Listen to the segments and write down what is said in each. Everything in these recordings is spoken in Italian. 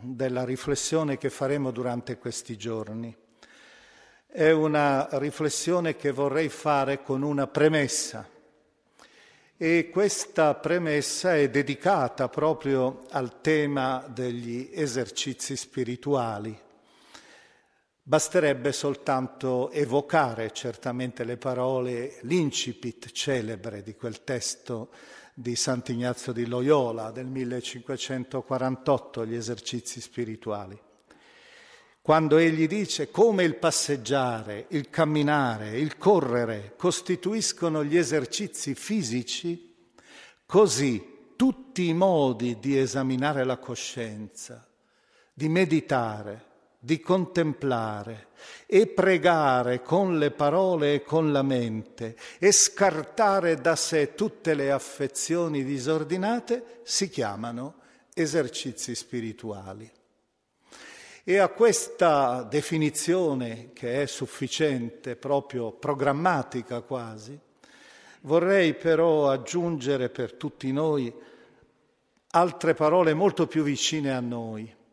della riflessione che faremo durante questi giorni. È una riflessione che vorrei fare con una premessa e questa premessa è dedicata proprio al tema degli esercizi spirituali. Basterebbe soltanto evocare certamente le parole, l'incipit celebre di quel testo di Sant'Ignazio di Loyola del 1548, gli esercizi spirituali. Quando egli dice come il passeggiare, il camminare, il correre costituiscono gli esercizi fisici, così tutti i modi di esaminare la coscienza, di meditare, di contemplare e pregare con le parole e con la mente e scartare da sé tutte le affezioni disordinate si chiamano esercizi spirituali. E a questa definizione, che è sufficiente, proprio programmatica quasi, vorrei però aggiungere per tutti noi altre parole molto più vicine a noi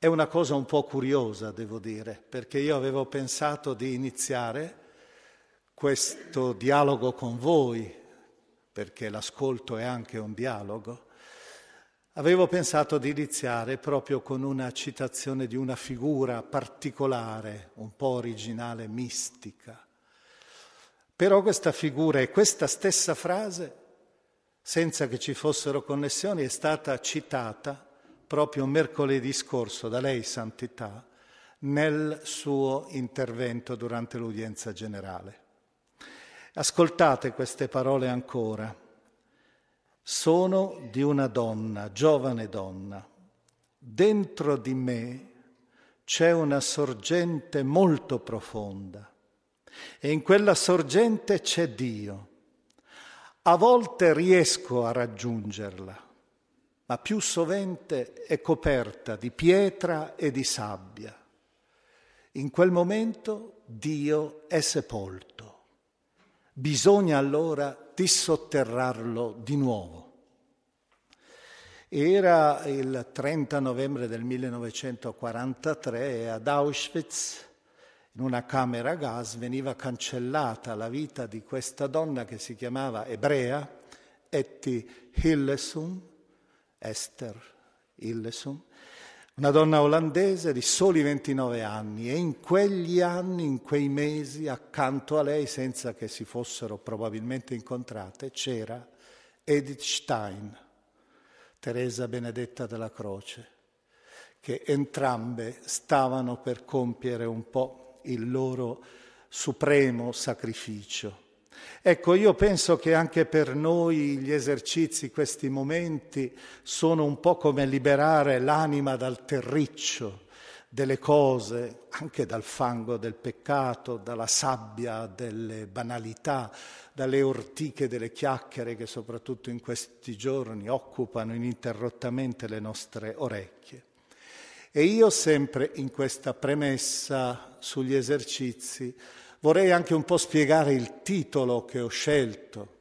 è una cosa un po' curiosa, devo dire, perché io avevo pensato di iniziare questo dialogo con voi, perché l'ascolto è anche un dialogo. Avevo pensato di iniziare proprio con una citazione di una figura particolare, un po' originale, mistica. Però questa figura e questa stessa frase, senza che ci fossero connessioni, è stata citata proprio mercoledì scorso da lei, Santità, nel suo intervento durante l'udienza generale. Ascoltate queste parole ancora. Sono di una donna, giovane donna. Dentro di me c'è una sorgente molto profonda e in quella sorgente c'è Dio. A volte riesco a raggiungerla, ma più sovente è coperta di pietra e di sabbia. In quel momento Dio è sepolto. Bisogna allora dissotterrarlo di nuovo. Era il 30 novembre del 1943 e ad Auschwitz, in una camera a gas, veniva cancellata la vita di questa donna che si chiamava ebrea, Etty Hillesum, Esther Illesum, una donna olandese di soli 29 anni e in quegli anni, in quei mesi, accanto a lei, senza che si fossero probabilmente incontrate, c'era Edith Stein, Teresa Benedetta della Croce, che entrambe stavano per compiere un po' il loro supremo sacrificio Ecco, io penso che anche per noi gli esercizi, questi momenti, sono un po' come liberare l'anima dal terriccio delle cose, anche dal fango del peccato, dalla sabbia delle banalità, dalle ortiche delle chiacchiere che soprattutto in questi giorni occupano ininterrottamente le nostre orecchie. E io sempre in questa premessa sugli esercizi Vorrei anche un po' spiegare il titolo che ho scelto.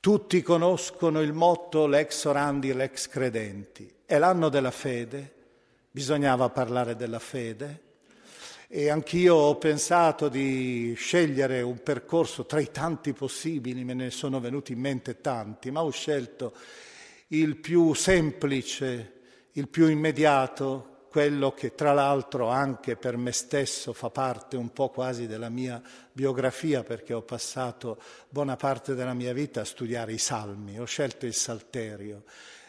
Tutti conoscono il motto lex orandi, lex credenti. È l'anno della fede, bisognava parlare della fede e anch'io ho pensato di scegliere un percorso tra i tanti possibili, me ne sono venuti in mente tanti, ma ho scelto il più semplice, il più immediato, quello che tra l'altro anche per me stesso fa parte un po' quasi della mia biografia perché ho passato buona parte della mia vita a studiare i salmi, ho scelto il Salterio,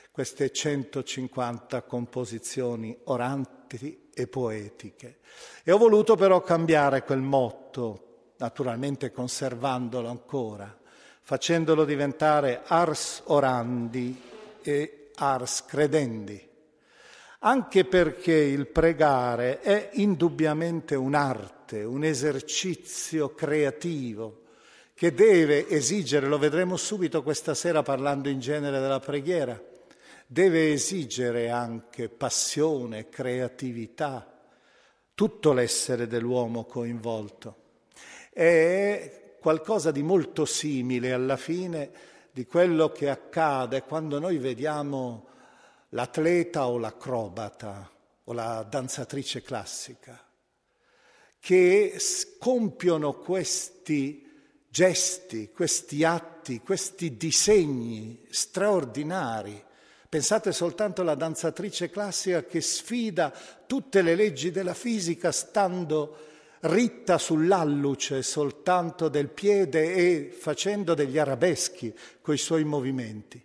queste 150 composizioni oranti e poetiche. E ho voluto però cambiare quel motto, naturalmente conservandolo ancora, facendolo diventare ars orandi e ars credendi, anche perché il pregare è indubbiamente un'arte, un esercizio creativo che deve esigere, lo vedremo subito questa sera parlando in genere della preghiera, deve esigere anche passione, creatività, tutto l'essere dell'uomo coinvolto. È qualcosa di molto simile alla fine di quello che accade quando noi vediamo l'atleta o l'acrobata o la danzatrice classica, che compiono questi gesti, questi atti, questi disegni straordinari Pensate soltanto alla danzatrice classica che sfida tutte le leggi della fisica stando ritta sull'alluce soltanto del piede e facendo degli arabeschi coi suoi movimenti.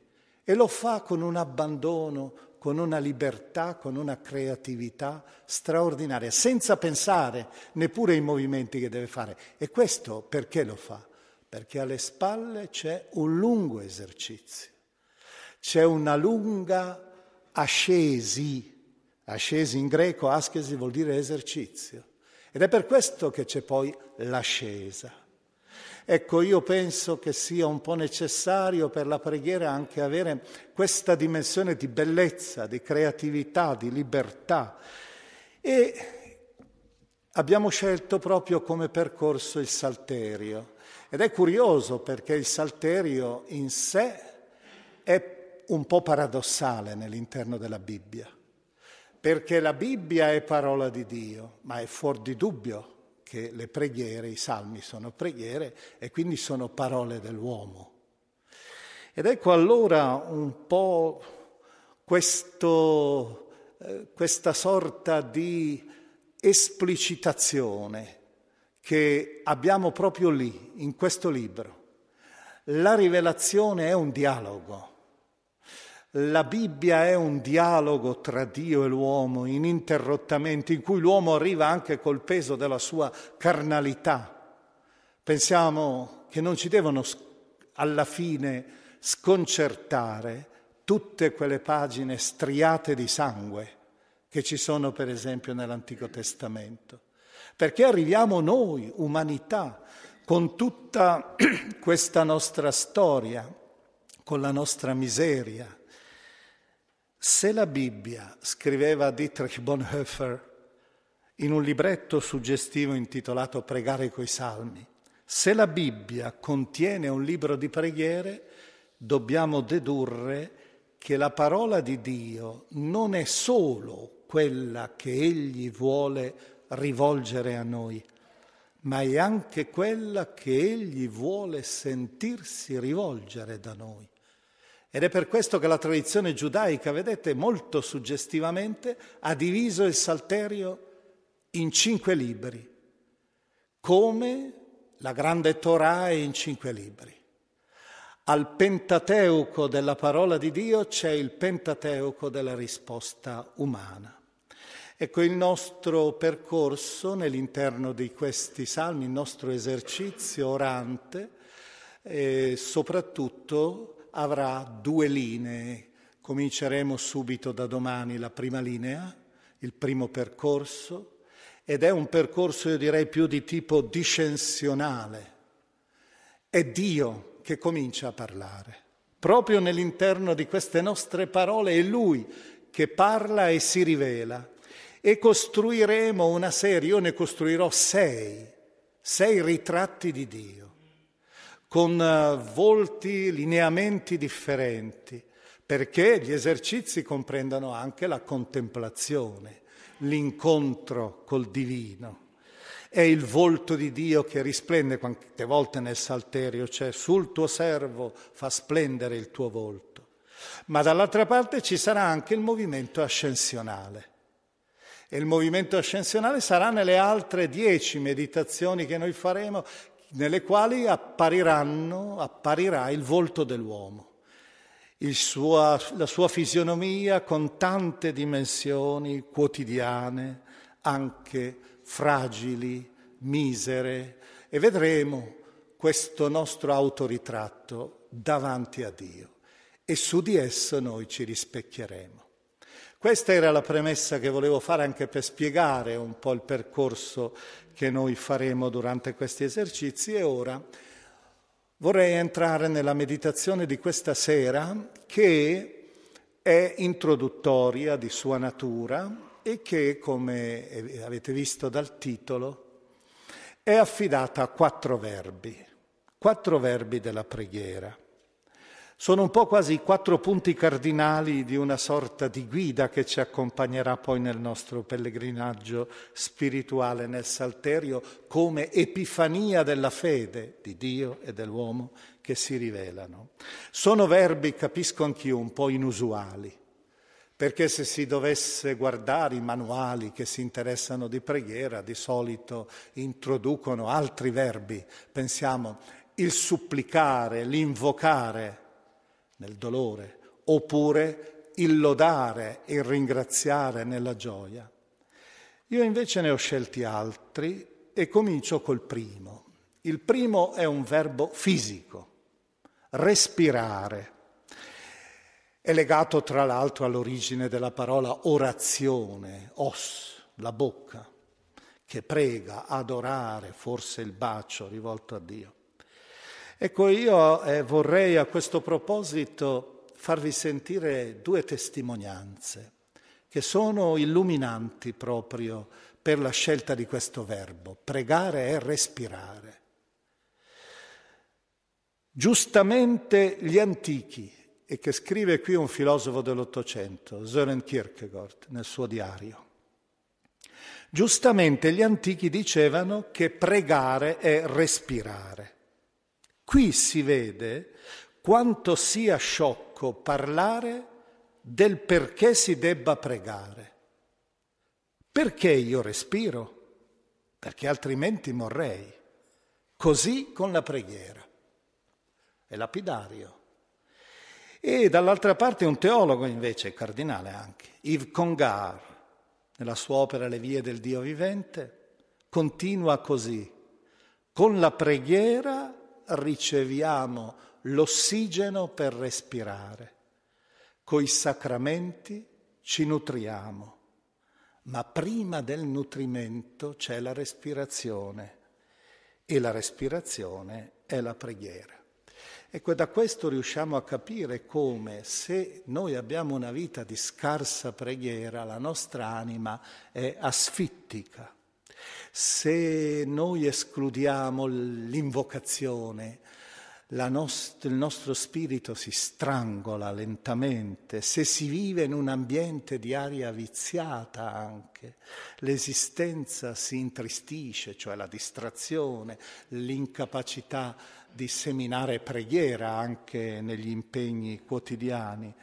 E lo fa con un abbandono, con una libertà, con una creatività straordinaria, senza pensare neppure ai movimenti che deve fare. E questo perché lo fa? Perché alle spalle c'è un lungo esercizio c'è una lunga ascesi, ascesi in greco, aschesi vuol dire esercizio, ed è per questo che c'è poi l'ascesa. Ecco, io penso che sia un po' necessario per la preghiera anche avere questa dimensione di bellezza, di creatività, di libertà. E abbiamo scelto proprio come percorso il salterio. Ed è curioso perché il salterio in sé è un po' paradossale nell'interno della Bibbia, perché la Bibbia è parola di Dio, ma è fuori di dubbio che le preghiere, i salmi sono preghiere e quindi sono parole dell'uomo. Ed ecco allora un po' questo, eh, questa sorta di esplicitazione che abbiamo proprio lì, in questo libro. La rivelazione è un dialogo la Bibbia è un dialogo tra Dio e l'uomo ininterrottamente, in cui l'uomo arriva anche col peso della sua carnalità. Pensiamo che non ci devono alla fine sconcertare tutte quelle pagine striate di sangue che ci sono per esempio nell'Antico Testamento, perché arriviamo noi, umanità, con tutta questa nostra storia, con la nostra miseria, se la Bibbia, scriveva Dietrich Bonhoeffer in un libretto suggestivo intitolato Pregare coi Salmi, se la Bibbia contiene un libro di preghiere, dobbiamo dedurre che la parola di Dio non è solo quella che Egli vuole rivolgere a noi, ma è anche quella che Egli vuole sentirsi rivolgere da noi. Ed è per questo che la tradizione giudaica, vedete, molto suggestivamente ha diviso il Salterio in cinque libri, come la grande Torah è in cinque libri. Al Pentateuco della parola di Dio c'è il Pentateuco della risposta umana. Ecco il nostro percorso nell'interno di questi salmi, il nostro esercizio orante, e soprattutto avrà due linee. Cominceremo subito da domani la prima linea, il primo percorso, ed è un percorso, io direi, più di tipo discensionale. È Dio che comincia a parlare. Proprio nell'interno di queste nostre parole è Lui che parla e si rivela. E costruiremo una serie, io ne costruirò sei, sei ritratti di Dio, con eh, volti, lineamenti differenti, perché gli esercizi comprendono anche la contemplazione, l'incontro col divino. È il volto di Dio che risplende quante volte nel salterio, cioè sul tuo servo fa splendere il tuo volto. Ma dall'altra parte ci sarà anche il movimento ascensionale. E il movimento ascensionale sarà nelle altre dieci meditazioni che noi faremo, nelle quali apparirà il volto dell'uomo, sua, la sua fisionomia con tante dimensioni quotidiane, anche fragili, misere, e vedremo questo nostro autoritratto davanti a Dio e su di esso noi ci rispecchieremo. Questa era la premessa che volevo fare anche per spiegare un po' il percorso che noi faremo durante questi esercizi e ora vorrei entrare nella meditazione di questa sera che è introduttoria di sua natura e che, come avete visto dal titolo, è affidata a quattro verbi, quattro verbi della preghiera. Sono un po' quasi i quattro punti cardinali di una sorta di guida che ci accompagnerà poi nel nostro pellegrinaggio spirituale nel Salterio come epifania della fede di Dio e dell'uomo che si rivelano. Sono verbi, capisco anch'io, un po' inusuali, perché se si dovesse guardare i manuali che si interessano di preghiera, di solito introducono altri verbi, pensiamo il supplicare, l'invocare nel dolore, oppure il lodare, il ringraziare nella gioia. Io invece ne ho scelti altri e comincio col primo. Il primo è un verbo fisico, respirare. È legato tra l'altro all'origine della parola orazione, os, la bocca, che prega, adorare, forse il bacio rivolto a Dio. Ecco, io eh, vorrei a questo proposito farvi sentire due testimonianze che sono illuminanti proprio per la scelta di questo verbo, pregare e respirare. Giustamente gli antichi, e che scrive qui un filosofo dell'Ottocento, Søren Kierkegaard, nel suo diario, giustamente gli antichi dicevano che pregare è respirare. Qui si vede quanto sia sciocco parlare del perché si debba pregare. Perché io respiro? Perché altrimenti morrei. Così con la preghiera. È lapidario. E dall'altra parte un teologo invece, cardinale anche, Yves Congar, nella sua opera Le vie del Dio vivente, continua così. Con la preghiera riceviamo l'ossigeno per respirare. Coi sacramenti ci nutriamo, ma prima del nutrimento c'è la respirazione e la respirazione è la preghiera. Ecco, da questo riusciamo a capire come se noi abbiamo una vita di scarsa preghiera, la nostra anima è asfittica se noi escludiamo l'invocazione, nost- il nostro spirito si strangola lentamente, se si vive in un ambiente di aria viziata anche, l'esistenza si intristisce, cioè la distrazione, l'incapacità di seminare preghiera anche negli impegni quotidiani.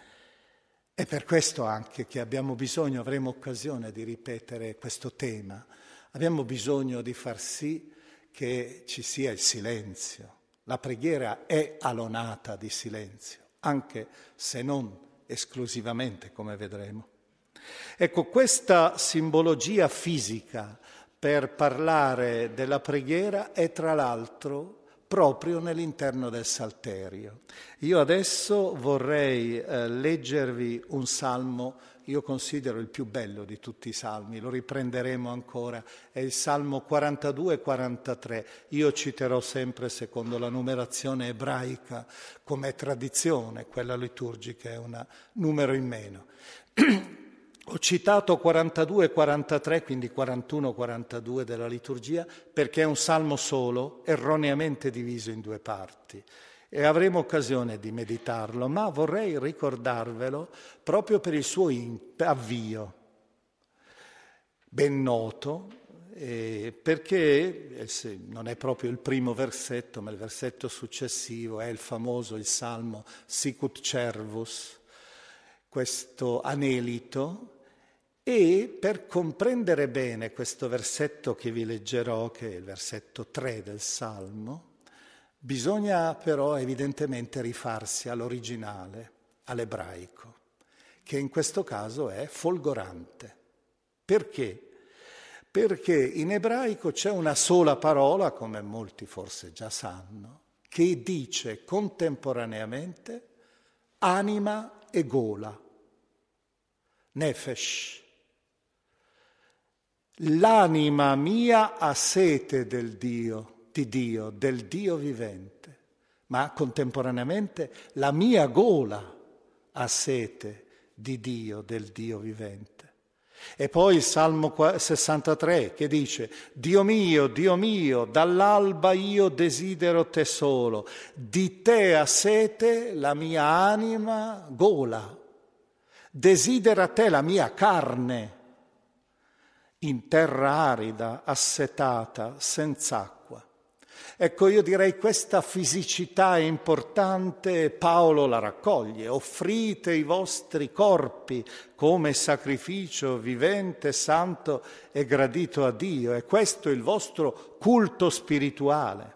È per questo anche che abbiamo bisogno, avremo occasione di ripetere questo tema Abbiamo bisogno di far sì che ci sia il silenzio. La preghiera è alonata di silenzio, anche se non esclusivamente, come vedremo. Ecco, questa simbologia fisica per parlare della preghiera è tra l'altro proprio nell'interno del Salterio. Io adesso vorrei eh, leggervi un salmo io considero il più bello di tutti i salmi, lo riprenderemo ancora, è il Salmo 42 e 43. Io citerò sempre secondo la numerazione ebraica come tradizione, quella liturgica è un numero in meno. Ho citato 42 e 43, quindi 41-42 della liturgia, perché è un salmo solo, erroneamente diviso in due parti. E avremo occasione di meditarlo, ma vorrei ricordarvelo proprio per il suo avvio, ben noto, eh, perché eh, non è proprio il primo versetto, ma il versetto successivo è il famoso, il salmo Sicut Cervus, questo anelito, e per comprendere bene questo versetto che vi leggerò, che è il versetto 3 del Salmo, bisogna però evidentemente rifarsi all'originale, all'ebraico, che in questo caso è folgorante. Perché? Perché in ebraico c'è una sola parola, come molti forse già sanno, che dice contemporaneamente anima e gola, nefesh. L'anima mia ha sete del Dio, di Dio, del Dio vivente, ma contemporaneamente la mia gola ha sete di Dio, del Dio vivente. E poi il Salmo 63 che dice, Dio mio, Dio mio, dall'alba io desidero te solo, di te ha sete la mia anima gola, desidera te la mia carne in terra arida, assetata, senza acqua. Ecco, io direi questa fisicità importante Paolo la raccoglie. Offrite i vostri corpi come sacrificio vivente, santo e gradito a Dio. E questo è il vostro culto spirituale.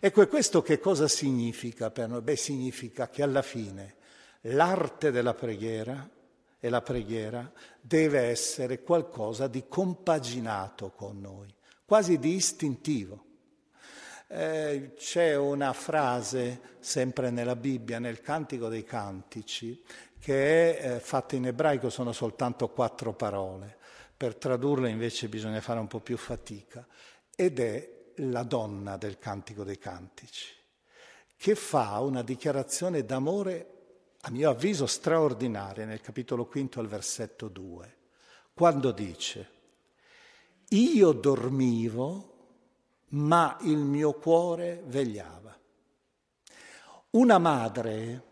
Ecco, e questo che cosa significa per noi? Beh, significa che alla fine l'arte della preghiera e la preghiera deve essere qualcosa di compaginato con noi, quasi di istintivo. Eh, c'è una frase, sempre nella Bibbia, nel Cantico dei Cantici, che è eh, fatta in ebraico, sono soltanto quattro parole. Per tradurla invece bisogna fare un po' più fatica. Ed è la donna del Cantico dei Cantici, che fa una dichiarazione d'amore a mio avviso straordinaria nel capitolo quinto al versetto 2, quando dice, io dormivo, ma il mio cuore vegliava. Una madre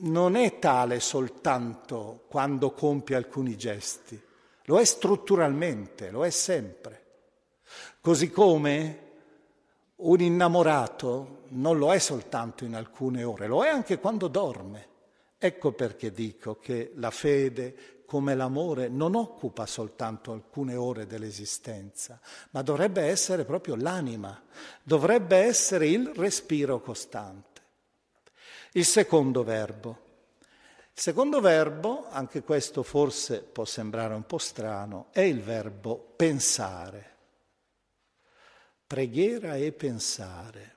non è tale soltanto quando compie alcuni gesti, lo è strutturalmente, lo è sempre. Così come un innamorato non lo è soltanto in alcune ore, lo è anche quando dorme. Ecco perché dico che la fede, come l'amore, non occupa soltanto alcune ore dell'esistenza, ma dovrebbe essere proprio l'anima, dovrebbe essere il respiro costante. Il secondo verbo. Il secondo verbo, anche questo forse può sembrare un po' strano, è il verbo pensare preghiera e pensare.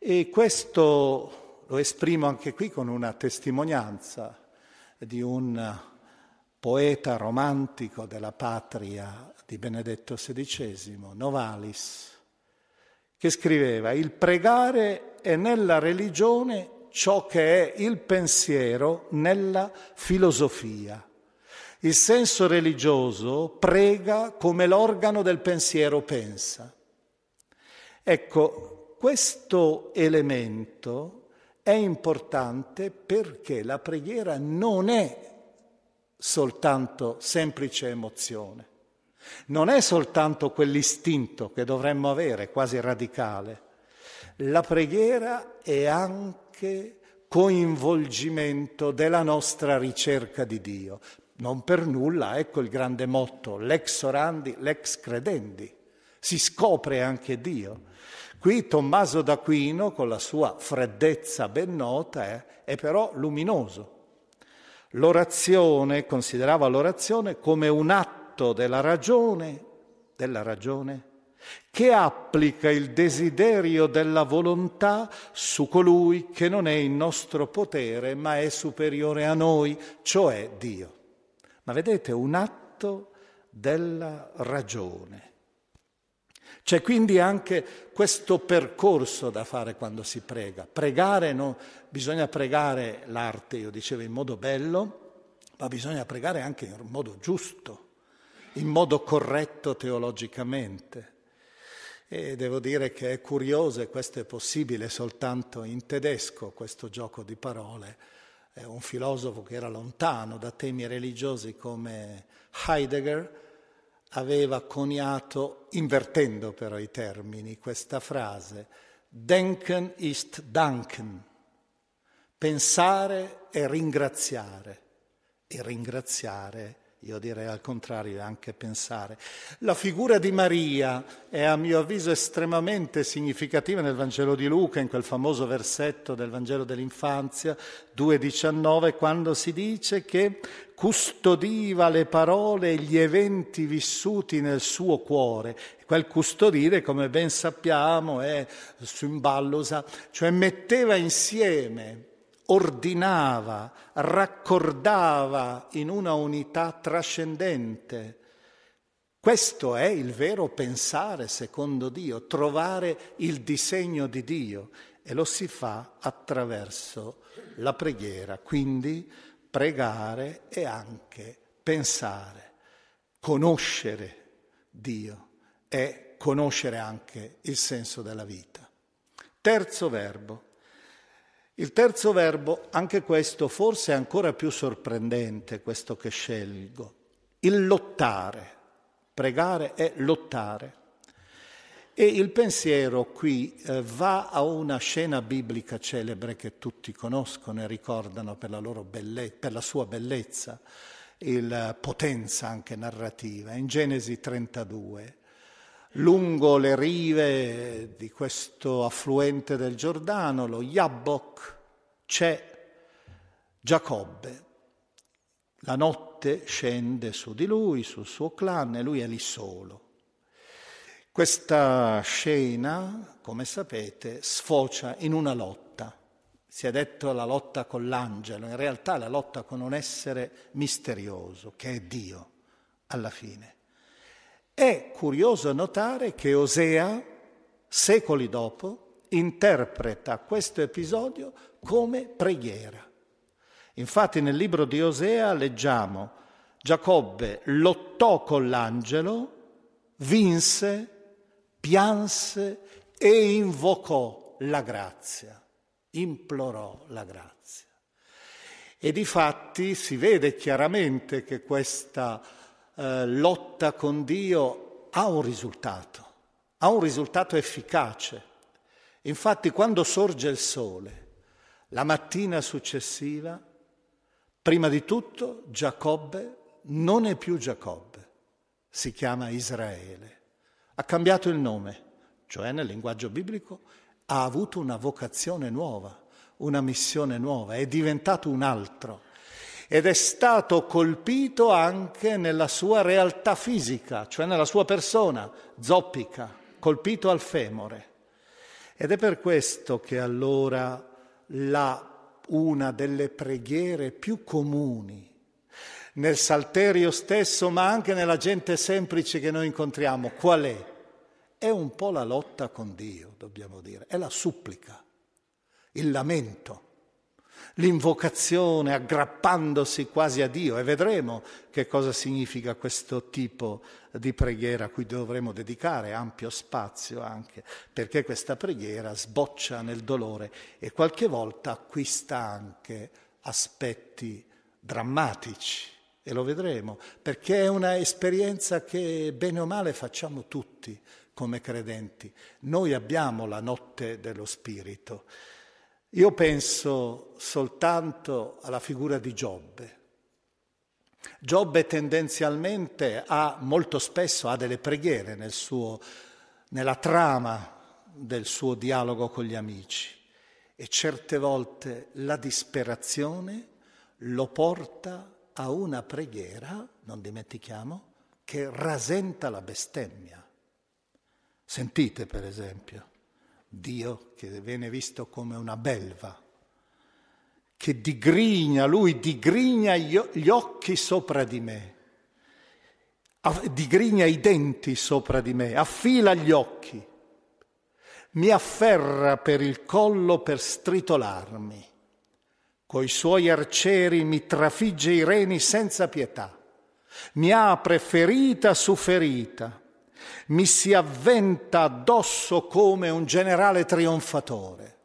E questo lo esprimo anche qui con una testimonianza di un poeta romantico della patria di Benedetto XVI, Novalis, che scriveva il pregare è nella religione ciò che è il pensiero nella filosofia. Il senso religioso prega come l'organo del pensiero pensa. Ecco, questo elemento è importante perché la preghiera non è soltanto semplice emozione, non è soltanto quell'istinto che dovremmo avere, quasi radicale. La preghiera è anche coinvolgimento della nostra ricerca di Dio. Non per nulla, ecco il grande motto, l'ex orandi, l'ex credendi. Si scopre anche Dio. Qui Tommaso d'Aquino, con la sua freddezza ben nota, è, è però luminoso. L'orazione, considerava l'orazione come un atto della ragione, della ragione, che applica il desiderio della volontà su colui che non è in nostro potere, ma è superiore a noi, cioè Dio. Ma vedete, un atto della ragione. C'è quindi anche questo percorso da fare quando si prega. Pregare, no, bisogna pregare l'arte, io dicevo, in modo bello, ma bisogna pregare anche in modo giusto, in modo corretto teologicamente. E devo dire che è curioso, e questo è possibile soltanto in tedesco, questo gioco di parole. Un filosofo che era lontano da temi religiosi come Heidegger, aveva coniato, invertendo però i termini, questa frase, Denken ist danken, pensare e ringraziare, e ringraziare io direi al contrario anche pensare. La figura di Maria è a mio avviso estremamente significativa nel Vangelo di Luca, in quel famoso versetto del Vangelo dell'infanzia 2.19, quando si dice che custodiva le parole e gli eventi vissuti nel suo cuore. Quel custodire, come ben sappiamo, è symballosa, cioè metteva insieme ordinava, raccordava in una unità trascendente. Questo è il vero pensare secondo Dio, trovare il disegno di Dio e lo si fa attraverso la preghiera, quindi pregare e anche pensare, conoscere Dio e conoscere anche il senso della vita. Terzo verbo, il terzo verbo, anche questo forse è ancora più sorprendente, questo che scelgo, il lottare. Pregare è lottare. E il pensiero qui eh, va a una scena biblica celebre che tutti conoscono e ricordano per la, belle- per la sua bellezza e potenza anche narrativa. In Genesi 32, lungo le rive di questo affluente del Giordano, lo Jabbok, c'è Giacobbe. La notte scende su di lui, sul suo clan, e lui è lì solo. Questa scena, come sapete, sfocia in una lotta. Si è detto la lotta con l'angelo, in realtà la lotta con un essere misterioso, che è Dio, alla fine. È curioso notare che Osea, secoli dopo, interpreta questo episodio come preghiera. Infatti nel libro di Osea leggiamo Giacobbe lottò con l'angelo, vinse, pianse e invocò la grazia, implorò la grazia. E di fatti si vede chiaramente che questa eh, lotta con Dio ha un risultato, ha un risultato efficace. Infatti quando sorge il sole, la mattina successiva, prima di tutto, Giacobbe non è più Giacobbe, si chiama Israele. Ha cambiato il nome, cioè nel linguaggio biblico ha avuto una vocazione nuova, una missione nuova, è diventato un altro ed è stato colpito anche nella sua realtà fisica, cioè nella sua persona, zoppica, colpito al femore. Ed è per questo che allora la, una delle preghiere più comuni nel salterio stesso, ma anche nella gente semplice che noi incontriamo. Qual è? È un po' la lotta con Dio, dobbiamo dire, è la supplica, il lamento. L'invocazione aggrappandosi quasi a Dio e vedremo che cosa significa questo tipo di preghiera a cui dovremo dedicare ampio spazio anche, perché questa preghiera sboccia nel dolore e qualche volta acquista anche aspetti drammatici e lo vedremo, perché è una esperienza che bene o male facciamo tutti come credenti. Noi abbiamo la notte dello Spirito. Io penso soltanto alla figura di Giobbe. Giobbe tendenzialmente ha molto spesso ha delle preghiere nel suo, nella trama del suo dialogo con gli amici e certe volte la disperazione lo porta a una preghiera, non dimentichiamo, che rasenta la bestemmia. Sentite per esempio Dio che viene visto come una belva, che digrigna, lui digrigna gli occhi sopra di me, digrigna i denti sopra di me, affila gli occhi, mi afferra per il collo per stritolarmi coi suoi arcieri mi trafigge i reni senza pietà, mi apre ferita su ferita, mi si avventa addosso come un generale trionfatore.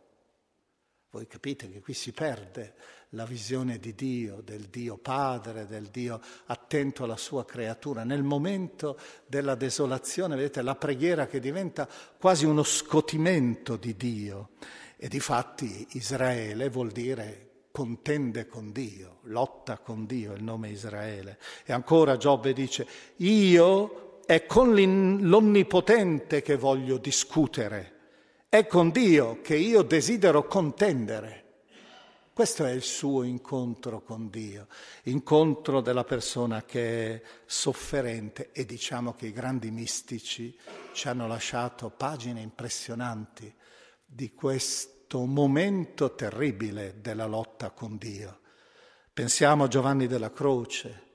Voi capite che qui si perde la visione di Dio, del Dio Padre, del Dio attento alla sua creatura. Nel momento della desolazione, vedete, la preghiera che diventa quasi uno scotimento di Dio. E di fatti Israele vuol dire contende con Dio, lotta con Dio, il nome Israele. E ancora Giobbe dice, io è con l'Onnipotente che voglio discutere, è con Dio che io desidero contendere. Questo è il suo incontro con Dio, incontro della persona che è sofferente e diciamo che i grandi mistici ci hanno lasciato pagine impressionanti di questo momento terribile della lotta con Dio. Pensiamo a Giovanni della Croce,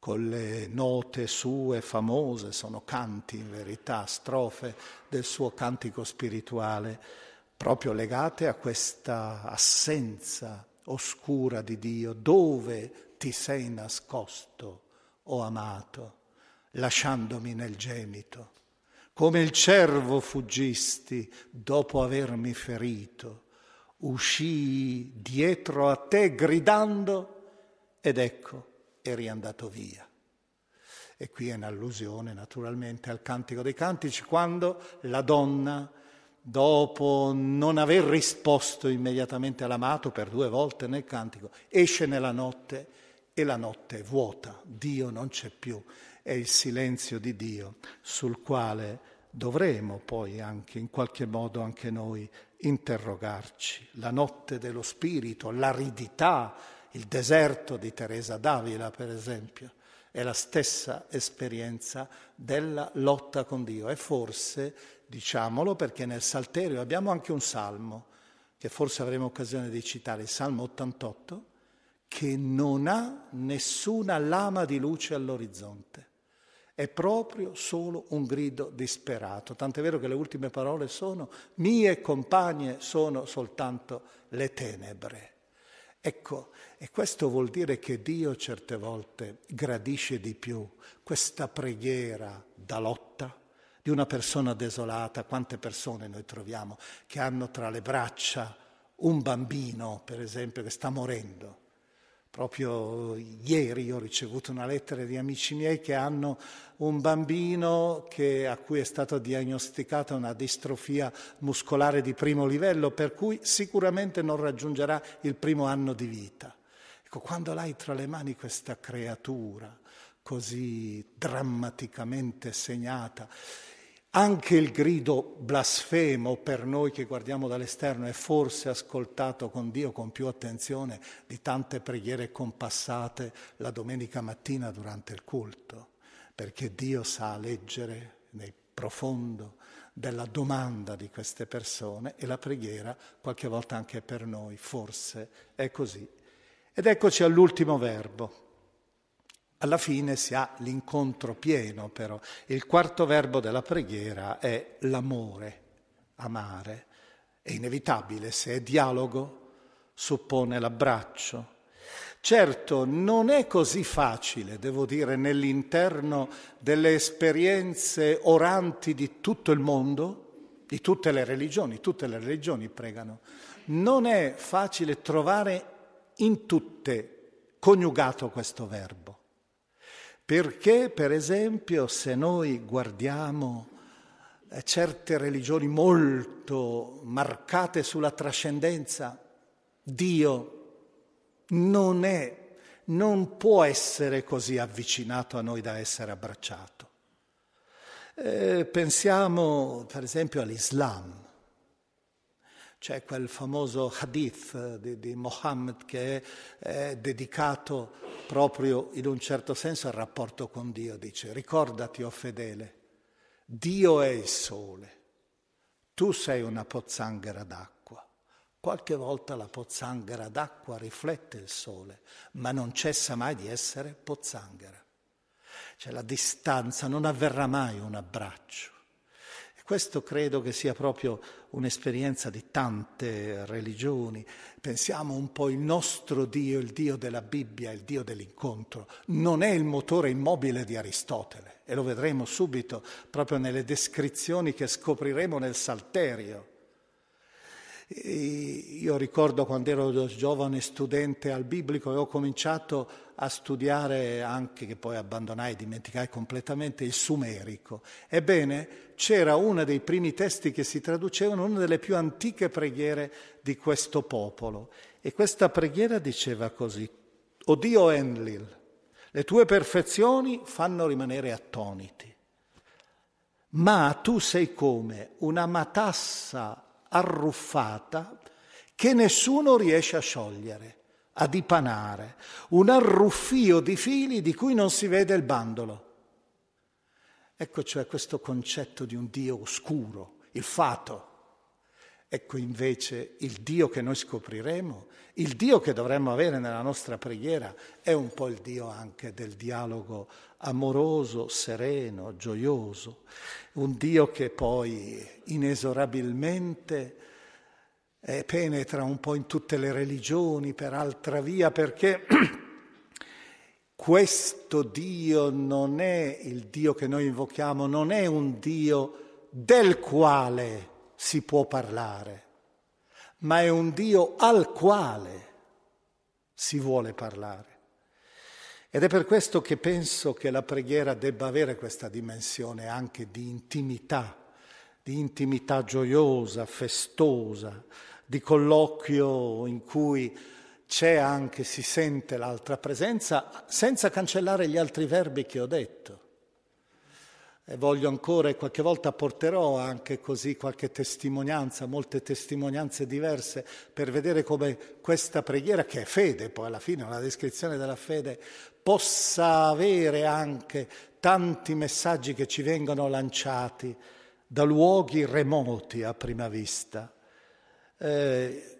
con le note sue famose, sono canti in verità, strofe del suo cantico spirituale, proprio legate a questa assenza oscura di Dio. Dove ti sei nascosto, o oh amato, lasciandomi nel gemito? come il cervo fuggisti dopo avermi ferito, uscii dietro a te gridando ed ecco eri andato via. E qui è un'allusione naturalmente al Cantico dei Cantici, quando la donna, dopo non aver risposto immediatamente all'amato per due volte nel Cantico, esce nella notte e la notte è vuota, Dio non c'è più, è il silenzio di Dio sul quale dovremo poi anche in qualche modo anche noi interrogarci. La notte dello spirito, l'aridità, il deserto di Teresa d'Avila, per esempio, è la stessa esperienza della lotta con Dio. E forse, diciamolo, perché nel Salterio abbiamo anche un salmo, che forse avremo occasione di citare, il Salmo 88, che non ha nessuna lama di luce all'orizzonte è proprio solo un grido disperato. Tant'è vero che le ultime parole sono mie compagne sono soltanto le tenebre. Ecco, e questo vuol dire che Dio certe volte gradisce di più questa preghiera da lotta di una persona desolata. Quante persone noi troviamo che hanno tra le braccia un bambino, per esempio, che sta morendo Proprio ieri ho ricevuto una lettera di amici miei che hanno un bambino che, a cui è stata diagnosticata una distrofia muscolare di primo livello, per cui sicuramente non raggiungerà il primo anno di vita. Ecco, quando l'hai tra le mani questa creatura così drammaticamente segnata, anche il grido blasfemo per noi che guardiamo dall'esterno è forse ascoltato con Dio con più attenzione di tante preghiere compassate la domenica mattina durante il culto, perché Dio sa leggere nel profondo della domanda di queste persone e la preghiera qualche volta anche per noi forse è così. Ed eccoci all'ultimo verbo, alla fine si ha l'incontro pieno però. Il quarto verbo della preghiera è l'amore, amare. È inevitabile, se è dialogo, suppone l'abbraccio. Certo, non è così facile, devo dire, nell'interno delle esperienze oranti di tutto il mondo, di tutte le religioni, tutte le religioni pregano, non è facile trovare in tutte coniugato questo verbo. Perché, per esempio, se noi guardiamo eh, certe religioni molto marcate sulla trascendenza, Dio non è, non può essere così avvicinato a noi da essere abbracciato. Eh, pensiamo per esempio all'Islam. C'è quel famoso hadith di, di Mohammed che è, dedicato proprio in un certo senso al rapporto con Dio. Dice, ricordati, o oh fedele, Dio è il sole, tu sei una pozzanghera d'acqua. Qualche volta la pozzanghera d'acqua riflette il sole, ma non cessa mai di essere pozzanghera. Cioè la distanza, non avverrà mai un abbraccio. E questo credo che sia proprio un'esperienza di tante religioni. Pensiamo un po' il nostro Dio, il Dio della Bibbia, il Dio dell'incontro. Non è il motore immobile di Aristotele e lo vedremo subito proprio nelle descrizioni che scopriremo nel Salterio io ricordo quando ero giovane studente al biblico e ho cominciato a studiare anche, che poi abbandonai e dimenticai completamente, il sumerico. Ebbene, c'era uno dei primi testi che si traducevano, una delle più antiche preghiere di questo popolo. E questa preghiera diceva così, O Dio Enlil, le tue perfezioni fanno rimanere attoniti, ma tu sei come una matassa arruffata che nessuno riesce a sciogliere, a dipanare, un arruffio di fili di cui non si vede il bandolo. Ecco cioè questo concetto di un Dio oscuro, il fato. Ecco invece il Dio che noi scopriremo, il Dio che dovremmo avere nella nostra preghiera, è un po' il Dio anche del dialogo amoroso, sereno, gioioso, un Dio che poi inesorabilmente eh, penetra un po' in tutte le religioni per altra via, perché questo Dio non è il Dio che noi invochiamo, non è un Dio del quale si può parlare, ma è un Dio al quale si vuole parlare. Ed è per questo che penso che la preghiera debba avere questa dimensione anche di intimità, di intimità gioiosa, festosa, di colloquio in cui c'è anche, si sente l'altra presenza, senza cancellare gli altri verbi che ho detto. E voglio ancora, e qualche volta porterò anche così qualche testimonianza, molte testimonianze diverse, per vedere come questa preghiera, che è fede, poi alla fine è una descrizione della fede, possa avere anche tanti messaggi che ci vengono lanciati da luoghi remoti a prima vista. Eh,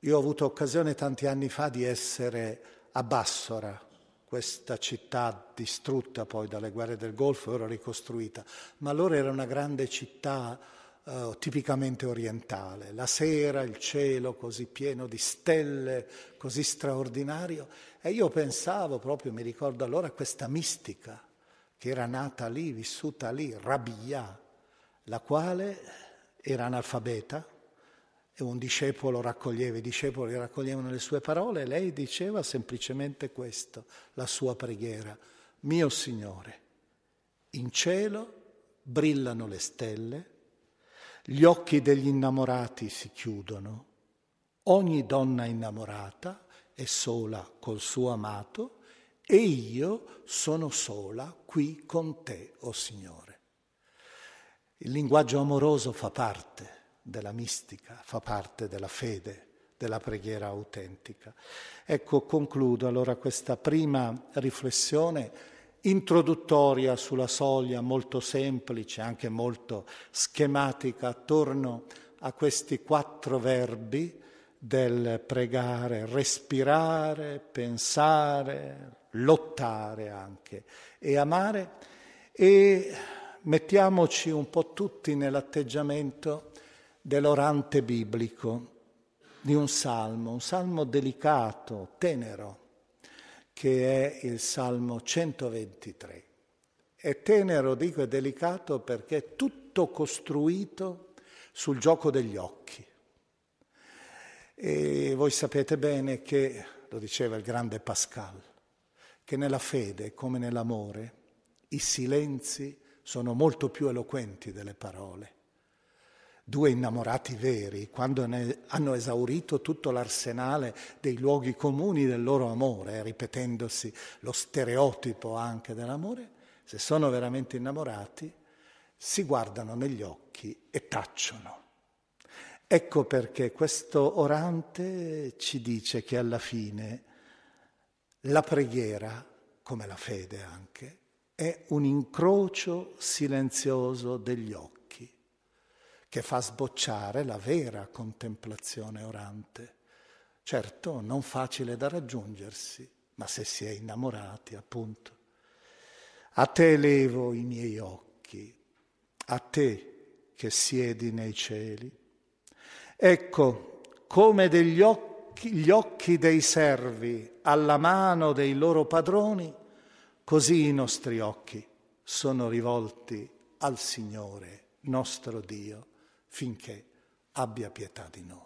io ho avuto occasione tanti anni fa di essere a Bassora, questa città distrutta poi dalle guerre del Golfo, ora ricostruita, ma allora era una grande città eh, tipicamente orientale. La sera, il cielo così pieno di stelle, così straordinario, e io pensavo proprio, mi ricordo allora, a questa mistica che era nata lì, vissuta lì, Rabia, la quale era analfabeta un discepolo raccoglieva, i discepoli raccoglievano le sue parole e lei diceva semplicemente questo, la sua preghiera. Mio Signore, in cielo brillano le stelle, gli occhi degli innamorati si chiudono, ogni donna innamorata è sola col suo amato e io sono sola qui con te, o oh Signore. Il linguaggio amoroso fa parte della mistica, fa parte della fede, della preghiera autentica. Ecco, concludo allora questa prima riflessione introduttoria sulla soglia, molto semplice, anche molto schematica, attorno a questi quattro verbi del pregare, respirare, pensare, lottare anche e amare e mettiamoci un po' tutti nell'atteggiamento dell'orante biblico. di un salmo, un salmo delicato, tenero, che è il Salmo 123. È tenero, dico, è delicato perché è tutto costruito sul gioco degli occhi. E voi sapete bene che, lo diceva il grande Pascal, che nella fede come nell'amore i silenzi sono molto più eloquenti delle parole. Due innamorati veri, quando hanno esaurito tutto l'arsenale dei luoghi comuni del loro amore, ripetendosi lo stereotipo anche dell'amore, se sono veramente innamorati, si guardano negli occhi e tacciono. Ecco perché questo orante ci dice che alla fine la preghiera, come la fede anche, è un incrocio silenzioso degli occhi che fa sbocciare la vera contemplazione orante. Certo, non facile da raggiungersi, ma se si è innamorati, appunto. A te elevo i miei occhi, a te che siedi nei cieli Ecco, come degli occhi, gli occhi dei servi alla mano dei loro padroni, così i nostri occhi sono rivolti al Signore nostro Dio finché abbia pietà di noi.